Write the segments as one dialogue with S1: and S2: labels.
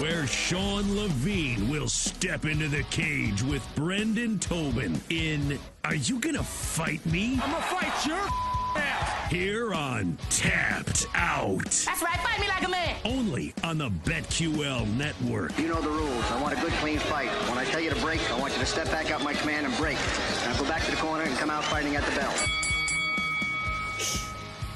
S1: where Sean Levine will step into the cage with Brendan Tobin in Are You Gonna Fight Me?
S2: I'm gonna fight your ass.
S1: Here on Tapped Out.
S3: That's right, fight me like a man.
S1: Only on the BetQL network.
S4: You know the rules. I want a good, clean fight. When I tell you to break, I want you to step back up my command and break. Now go back to the corner and come out fighting at the bell.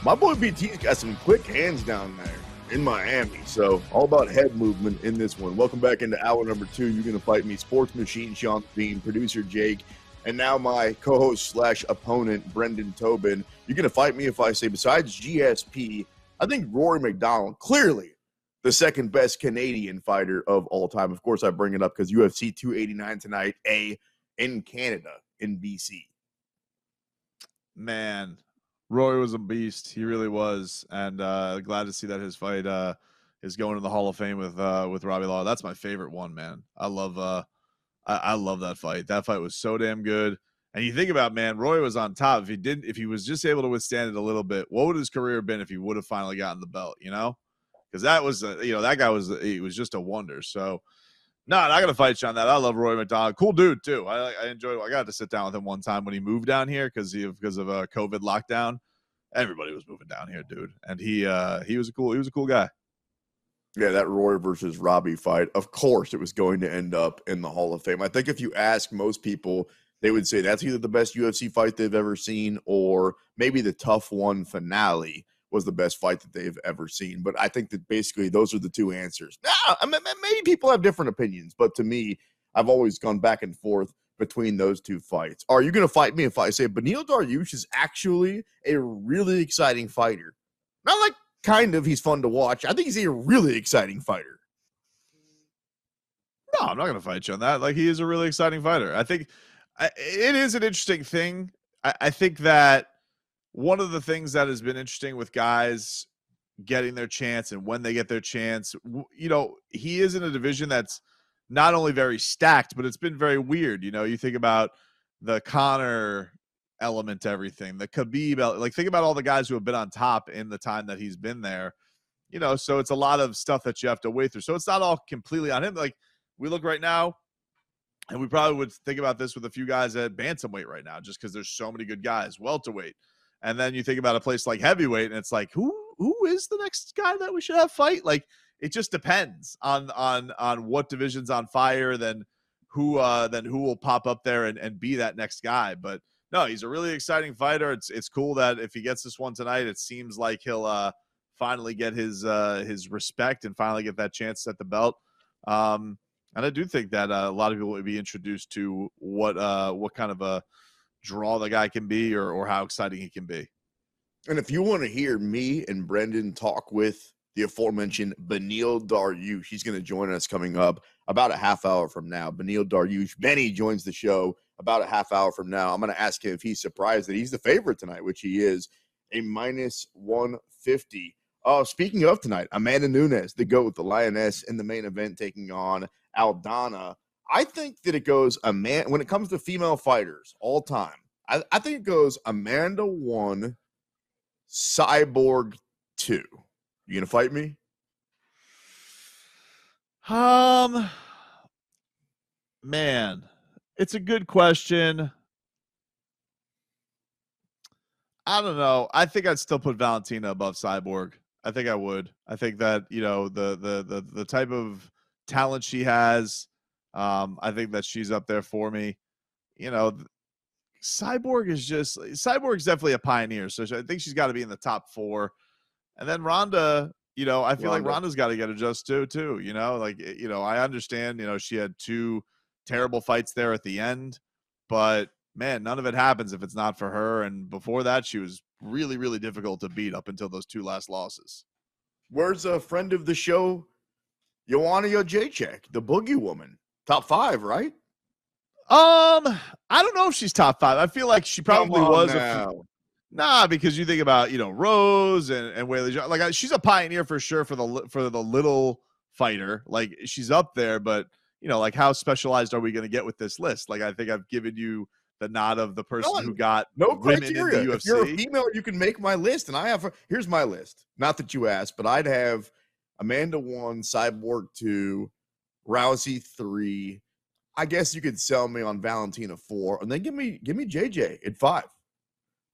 S5: My boy BT's got some quick hands down there in Miami. So all about head movement in this one. Welcome back into hour number two. You're gonna fight me, sports machine Sean Bean, producer Jake, and now my co-host slash opponent Brendan Tobin. You're gonna fight me if I say besides GSP, I think Rory MacDonald clearly the second best Canadian fighter of all time. Of course, I bring it up because UFC 289 tonight, A in Canada, in BC.
S6: Man, Roy was a beast. He really was, and uh, glad to see that his fight uh, is going to the Hall of Fame with uh, with Robbie Lawler. That's my favorite one, man. I love uh, I, I love that fight. That fight was so damn good. And you think about, man, Roy was on top. If he didn't, if he was just able to withstand it a little bit, what would his career have been if he would have finally gotten the belt? You know, because that was, uh, you know, that guy was, he was just a wonder. So, no, not gonna fight you on that. I love Roy MacDonald, cool dude too. I I enjoyed. I got to sit down with him one time when he moved down here because he because of a COVID lockdown. Everybody was moving down here, dude, and he uh he was a cool he was a cool guy.
S5: Yeah, that Roy versus Robbie fight. Of course, it was going to end up in the Hall of Fame. I think if you ask most people, they would say that's either the best UFC fight they've ever seen, or maybe the TUF one finale was the best fight that they've ever seen. But I think that basically those are the two answers. Now, I mean, maybe people have different opinions, but to me, I've always gone back and forth between those two fights. Are you going to fight me if I say Beneil Dariush is actually a really exciting fighter? Not like kind of he's fun to watch. I think he's a really exciting fighter.
S6: No, I'm not going to fight you on that. Like he is a really exciting fighter. I think I, it is an interesting thing. I, I think that one of the things that has been interesting with guys getting their chance and when they get their chance, you know, he is in a division that's not only very stacked, but it's been very weird. You know, you think about the Conor element to everything, the Khabib, like think about all the guys who have been on top in the time that he's been there. You know, so it's a lot of stuff that you have to wait through. So it's not all completely on him. Like we look right now, and we probably would think about this with a few guys at bantamweight right now, just because there's so many good guys, welterweight. And then you think about a place like heavyweight, and it's like, who who is the next guy that we should have fight? Like it just depends on on on what division's on fire, then who uh then who will pop up there and, and be that next guy. But no, he's a really exciting fighter. It's it's cool that if he gets this one tonight, it seems like he'll uh finally get his uh his respect and finally get that chance at the belt. Um and I do think that uh, a lot of people would be introduced to what uh what kind of a draw the guy can be or or how exciting he can be.
S5: And if you want to hear me and Brendan talk with the aforementioned Beneil Dariush, he's going to join us coming up about a half hour from now. Beneil Dariush, Benny joins the show about a half hour from now. I'm going to ask him if he's surprised that he's the favorite tonight, which he is, a minus 150. Oh, uh, speaking of tonight, Amanda Nunes, the GOAT, the Lioness in the main event, taking on Aldana. I think that it goes a man when it comes to female fighters all time. I, I think it goes Amanda one, Cyborg two. You gonna fight me?
S6: Um, man, it's a good question. I don't know. I think I'd still put Valentina above Cyborg. I think I would. I think that you know the the the the type of talent she has. Um, I think that she's up there for me. You know, Cyborg is just Cyborg's definitely a pioneer, so I think she's got to be in the top four. And then Ronda, you know, I feel Ronda. like Ronda's got to get adjusted too. Too. You know, like eh, you know, I understand. You know, she had two terrible fights there at the end, but man, none of it happens if it's not for her. And before that, she was really, really difficult to beat up until those two last losses.
S5: Where's a friend of the show, Joanna Jedrzejczyk, the Boogie Woman, top five, right?
S6: Um, I don't know if she's top five. I feel like she probably was. A few, Nah, because you think about you know Rose and and Weili, like she's a pioneer for sure for the for the little fighter. Like she's up there, but you know, like how specialized are we going to get with this list? Like I think I've given you the nod of the person no, who got
S5: no criteria. If you're a female, you can make my list, and I have. Here's my list. Not that you asked, but I'd have Amanda one, Cyborg two, Rousey three. I guess you could sell me on Valentina four, and then give me give me JJ at five.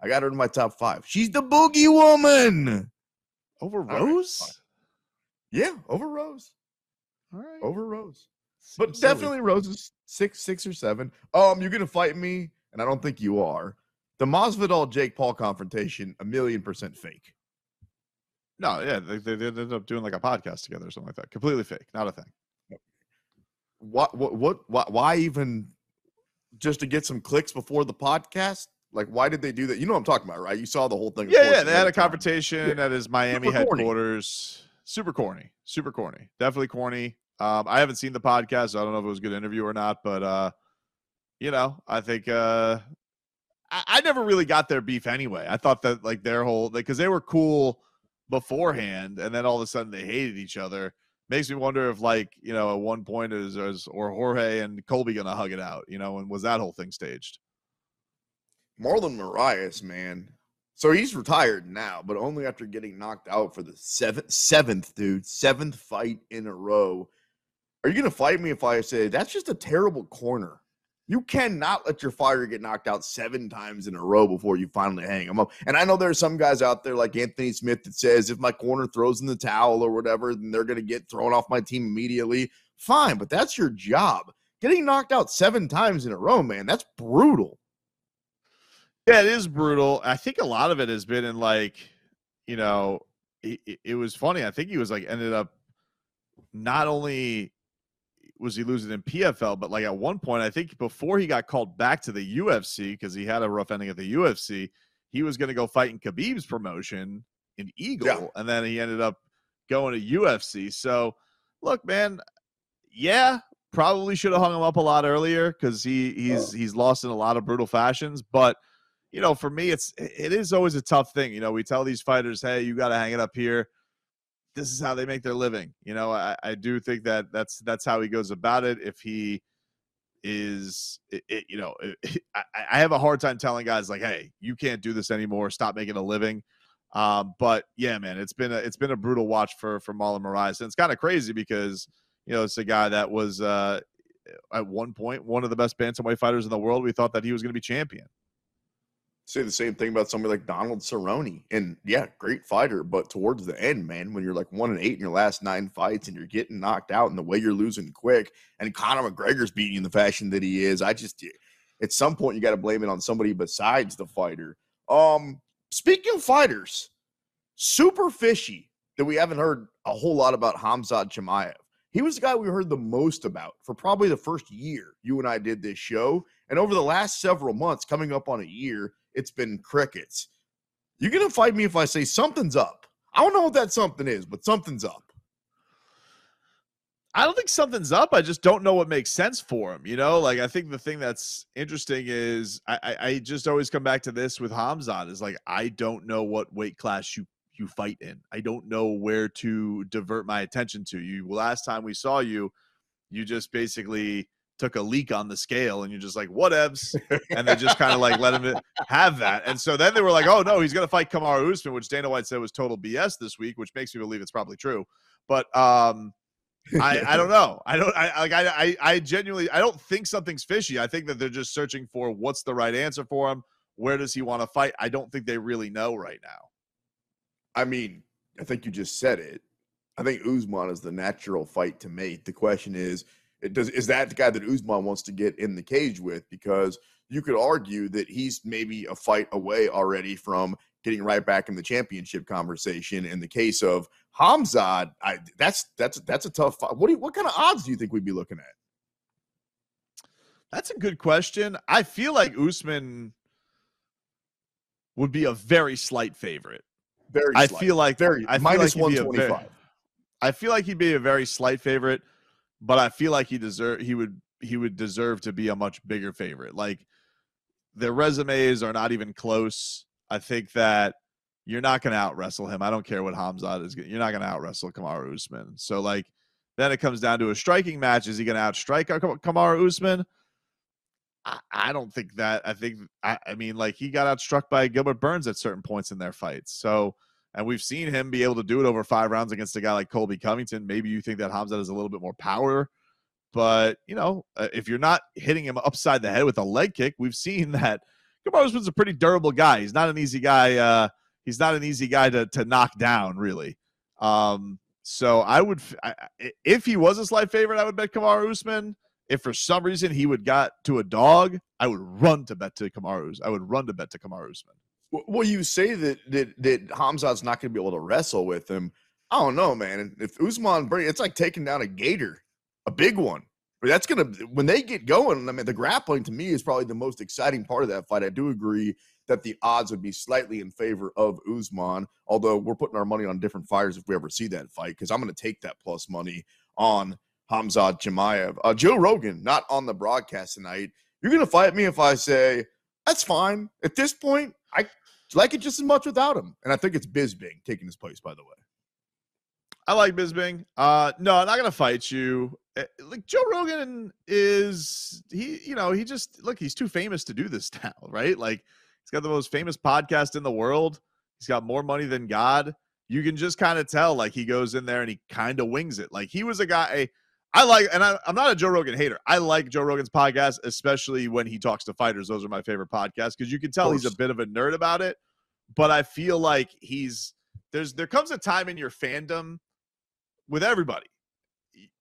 S5: I got her in my top five. She's the boogie woman.
S6: Over Rose?
S5: fine. Yeah, over Rose.
S6: All right.
S5: Over Rose. But
S6: Seems silly.
S5: definitely Rose is six, six or seven. Um, you're gonna fight me, and I don't think you are. The Masvidal Jake Paul confrontation, a million percent fake.
S6: No, yeah, they, they, they ended up doing like a podcast together or something like that. Completely fake, not a thing.
S5: What, what, what, why, why even just to get some clicks before the podcast? Like, why did they do that? You know what I'm talking about, right? You saw the whole thing.
S6: Yeah, yeah. They had a confrontation at his Miami
S5: Super corny.
S6: headquarters. Super corny. Super corny. Definitely corny. Um, I haven't seen the podcast. So I don't know if it was a good interview or not, but uh, you know, I think uh I, I never really got their beef anyway. I thought that like their whole like because they were cool beforehand, and then all of a sudden they hated each other. Makes me wonder if like you know at one point is, is or Jorge and Colby gonna hug it out, you know, and was that whole thing staged?
S5: Marlon Moraes, man. So he's retired now, but only after getting knocked out for the seventh, seventh, dude, seventh fight in a row. Are you gonna fight me if I say that's just a terrible corner? You cannot let your fire get knocked out seven times in a row before you finally hang him up. And I know there are some guys out there like Anthony Smith that says if my corner throws in the towel or whatever, then they're gonna get thrown off my team immediately. Fine, but that's your job. Getting knocked out seven times in a row, man, that's brutal.
S6: Yeah, it is brutal. I think a lot of it has been in like, you know, it- it was funny. I think he was like ended up not only was he losing in PFL, but like at one point, I think before he got called back to the UFC because he had a rough ending at the UFC, he was going to go fight in Khabib's promotion in Eagle, and then he ended up going to UFC. So, look, man, yeah, probably should have hung him up a lot earlier because he he's he's lost in a lot of brutal fashions, but you know, for me, it's it is always a tough thing. You know, we tell these fighters, "Hey, you got to hang it up here." This is how they make their living. You know, I, I do think that that's that's how he goes about it. If he is, it, it- you know, it, I, I have a hard time telling guys like, "Hey, you can't do this anymore. Stop making a living." Um, but yeah, man, it's been a it's been a brutal watch for for Marlon Moraes, and it's kind of crazy because you know it's a guy that was uh, at one point one of the best bantamweight fighters in the world. We thought that he was going to be champion.
S5: Say the same thing about somebody like Donald Cerrone. And yeah, great fighter, but towards the end, man, when you're like one and eight in your last nine fights and you're getting knocked out and the way you're losing quick, and Conor McGregor's beating you in the fashion that he is, I just at some point you got to blame it on somebody besides the fighter. Um, speaking of fighters, super fishy that we haven't heard a whole lot about Hamzat Chimaev. He was the guy we heard the most about for probably the first year you and I did this show. And over the last several months, coming up on a year, it's been crickets. You're gonna fight me if I say something's up. I don't know what that something is, but something's up.
S6: I don't think something's up. I just don't know what makes sense for him. You know, like I think the thing that's interesting is I, I, I just always come back to this with Hamzat is like I don't know what weight class you you fight in. I don't know where to divert my attention to. You last time we saw you, you just basically took a leak on the scale and you're just like whatevs and they just kind of like let him have that and so then they were like oh no he's going to fight Kamaru Usman which Dana White said was total BS this week which makes me believe it's probably true but um I, I don't know. I don't I like I, I I genuinely I don't think something's fishy. I think that they're just searching for what's the right answer for him. Where does he want to fight? I don't think they really know right now.
S5: I mean, I think you just said it. I think Usman is the natural fight to make. The question is, does is that the guy that Usman wants to get in the cage with? Because you could argue that he's maybe a fight away already from getting right back in the championship conversation. In the case of Hamzat, I that's that's that's a tough fight. What do you, what kind of odds do you think we'd be looking at?
S6: That's a good question. I feel like Usman would be a very slight favorite.
S5: Very,
S6: I
S5: slight.
S6: feel like
S5: very
S6: I feel
S5: minus
S6: like
S5: one twenty five.
S6: I feel like he'd be a very slight favorite, but I feel like he deserve he would he would deserve to be a much bigger favorite. Like their resumes are not even close. I think that you're not going to out wrestle him. I don't care what Hamzat is. You're not going to out wrestle Kamaru Usman. So like then it comes down to a striking match. Is he going to outstrike Kam- Kamaru Usman? I, I don't think that. I think I, I mean like he got outstruck by Gilbert Burns at certain points in their fights. So And we've seen him be able to do it over five rounds against a guy like Colby Covington. Maybe you think that Hamzat has a little bit more power, but you know, uh, if you're not hitting him upside the head with a leg kick, we've seen that Kamaru Usman's a pretty durable guy. He's not an easy guy. Uh, he's not an easy guy to to knock down, really. Um, so I would, I, if he was a slight favorite, I would bet Kamaru Usman. If for some reason he would got to a dog, I would run to bet to Kamaru. I would run to bet to Kamaru Usman.
S5: Well, you say that that that Hamzat's not going to be able to wrestle with him. I don't know, man. If Usman, it's like taking down a gator, a big one. But that's gonna when they get going. I mean, the grappling to me is probably the most exciting part of that fight. I do agree that the odds would be slightly in favor of Usman, although we're putting our money on different fires if we ever see that fight. Because I'm going to take that plus money on Hamzat Chimaev. Uh, Joe Rogan, not on the broadcast tonight. You're going to fight me if I say that's fine. At this point, I like it just as much without him. And I think it's Bisping taking his place, by the way.
S6: I like Bisping. Uh, no, I'm not gonna fight you. Eh, like Joe Rogan is he, you know, he just look, he's too famous to do this now, right? Like he's got the most famous podcast in the world. He's got more money than God. You can just kind of tell, like he goes in there and he kind of wings it. Like he was a guy. I like, and I, am not a Joe Rogan hater. I like Joe Rogan's podcast, especially when he talks to fighters. Those are my favorite podcasts because you can tell he's a bit of a nerd about it. But I feel like he's there's there comes a time in your fandom with everybody.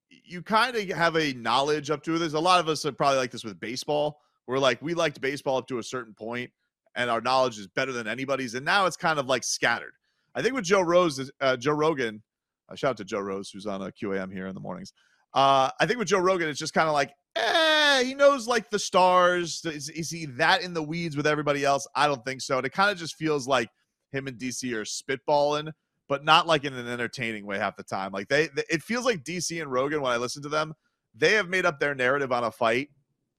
S6: You kind of have a knowledge up to this. A lot of us are probably like this with baseball. We're like we liked baseball up to a certain point, and our knowledge is better than anybody's. And now it's kind of like scattered. I think with Joe Rose, uh, Joe Rogan, uh, shout out to Joe Rose who's on a QAM here in the mornings. Uh, I think with Joe Rogan, it's just kind of like, eh, he knows like the stars. Is, is, he that in the weeds with everybody else? I don't think so. And it kind of just feels like him and DC are spitballing, but not like in an entertaining way half the time. Like they, they it feels like DC and Rogan when I listen to them, they have made up their narrative on a fight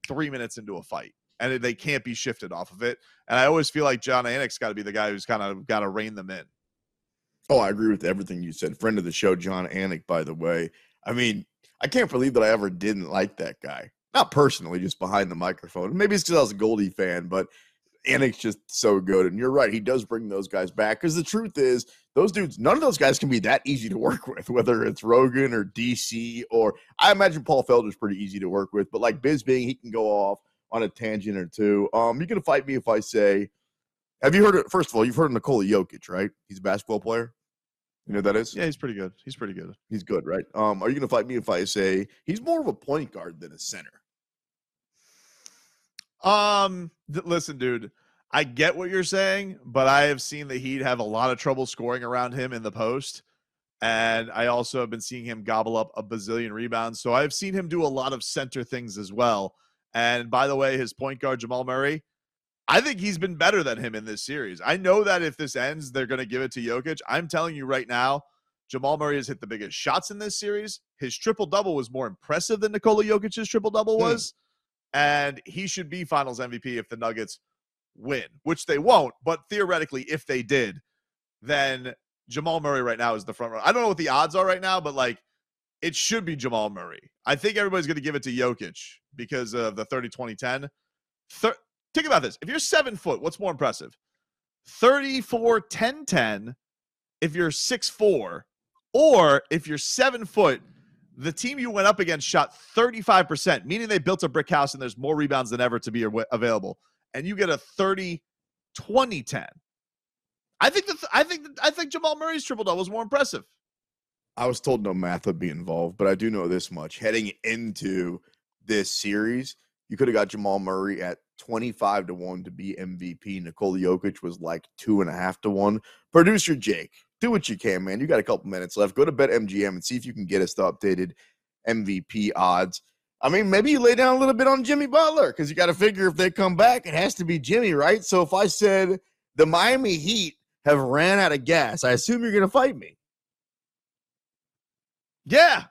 S6: three minutes into a fight. And they can't be shifted off of it. And I always feel like Jon Anik's got to be the guy who's kind of got to rein them in.
S5: Oh, I agree with everything you said. Friend of the show, Jon Anik, by the way. I mean, I can't believe that I ever didn't like that guy. Not personally, just behind the microphone. Maybe it's because I was a Goldie fan, but Anik's just so good. And you're right, he does bring those guys back. Because the truth is, those dudes, none of those guys can be that easy to work with, whether it's Rogan or DC or I imagine Paul Felder's pretty easy to work with, but like Bisping, he can go off on a tangent or two. Um, you're gonna fight me if I say, have you heard of first of all, you've heard of Nikola Jokic, right? He's a basketball player. You know that is?
S6: Yeah, he's pretty good. He's pretty good.
S5: He's good, right? Um, are you gonna fight me if I say he's more of a point guard than a center?
S6: Um, th- listen, dude, I get what you're saying, but I have seen the Heat have a lot of trouble scoring around him in the post. And I also have been seeing him gobble up a bazillion rebounds. So I've seen him do a lot of center things as well. And by the way, his point guard, Jamal Murray, I think he's been better than him in this series. I know that if this ends, they're going to give it to Jokic. I'm telling you right now, Jamal Murray has hit the biggest shots in this series. His triple double was more impressive than Nikola Jokic's triple double hmm. was. And he should be finals MVP if the Nuggets win, which they won't. But theoretically, if they did, then Jamal Murray right now is the front runner. I don't know what the odds are right now, but like it should be Jamal Murray. I think everybody's going to give it to Jokic because of the 30 20 10. Thir- think about this. If you're seven foot, what's more impressive? 34 10 10 if you're six four, or if you're seven foot, the team you went up against shot 35%, meaning they built a brick house and there's more rebounds than ever to be available. And you get a 30 20 10. I think that I think I think Jamal Murray's triple double was more impressive.
S5: I was told no math would be involved, but I do know this much. Heading into this series, you could have got Jamal Murray at 25 to 1 to be MVP. Nikola Jokic was like two and a half to one. Producer Jake, do what you can, man. You got a couple minutes left. Go to BetMGM and see if you can get us the updated MVP odds. I mean, maybe you lay down a little bit on Jimmy Butler because you got to figure if they come back, it has to be Jimmy, right? So if I said the Miami Heat have ran out of gas, I assume you're going to fight me.
S6: Yeah,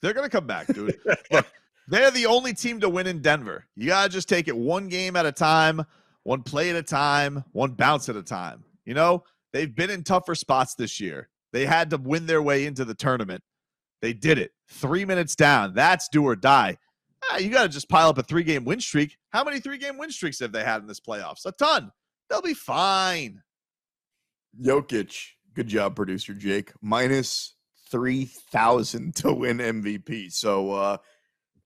S6: they're going to come back, dude. Look, they're the only team to win in Denver. You got to just take it one game at a time, one play at a time, one bounce at a time. You know, they've been in tougher spots this year. They had to win their way into the tournament. They did it. Three minutes down. That's do or die. Ah, you got to just pile up a three game win streak. How many three game win streaks have they had in this playoffs? A ton. They'll be fine.
S5: Jokic Good job, producer Jake. Minus 3,000 to win MVP. So uh,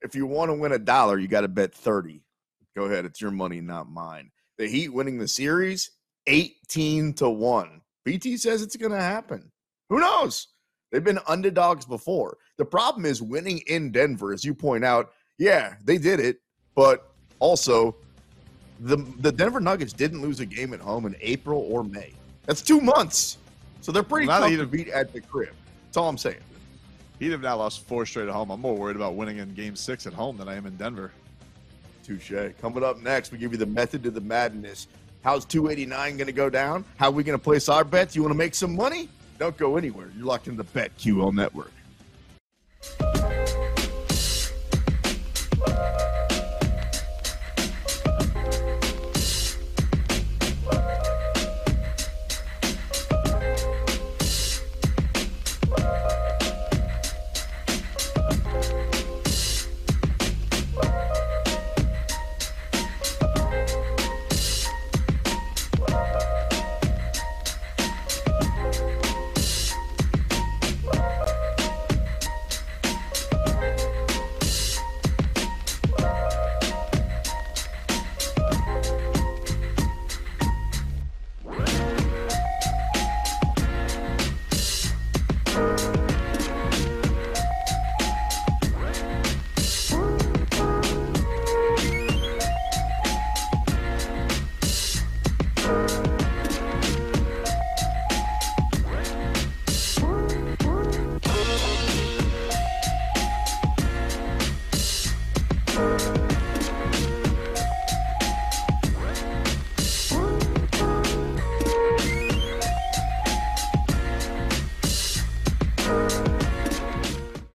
S5: if you want to win a dollar, you got to bet 30. Go ahead. It's your money, not mine. The Heat winning the series, 18 to 1. BT says it's going to happen. Who knows? They've been underdogs before. The problem is winning in Denver, as you point out. Yeah, they did it, but also the the Denver Nuggets didn't lose a game at home in April or May. That's two months. So they're pretty
S6: Well,
S5: tough to beat at the crib. That's all I'm saying.
S6: He'd have now lost four straight at home. I'm more worried about winning in game six at home than I am in Denver.
S5: Touche. Coming up next, we give you the method to the madness. How's 289 going to go down? How are we going to place our bets? You want to make some money? Don't go anywhere. You're locked in the BetQL network.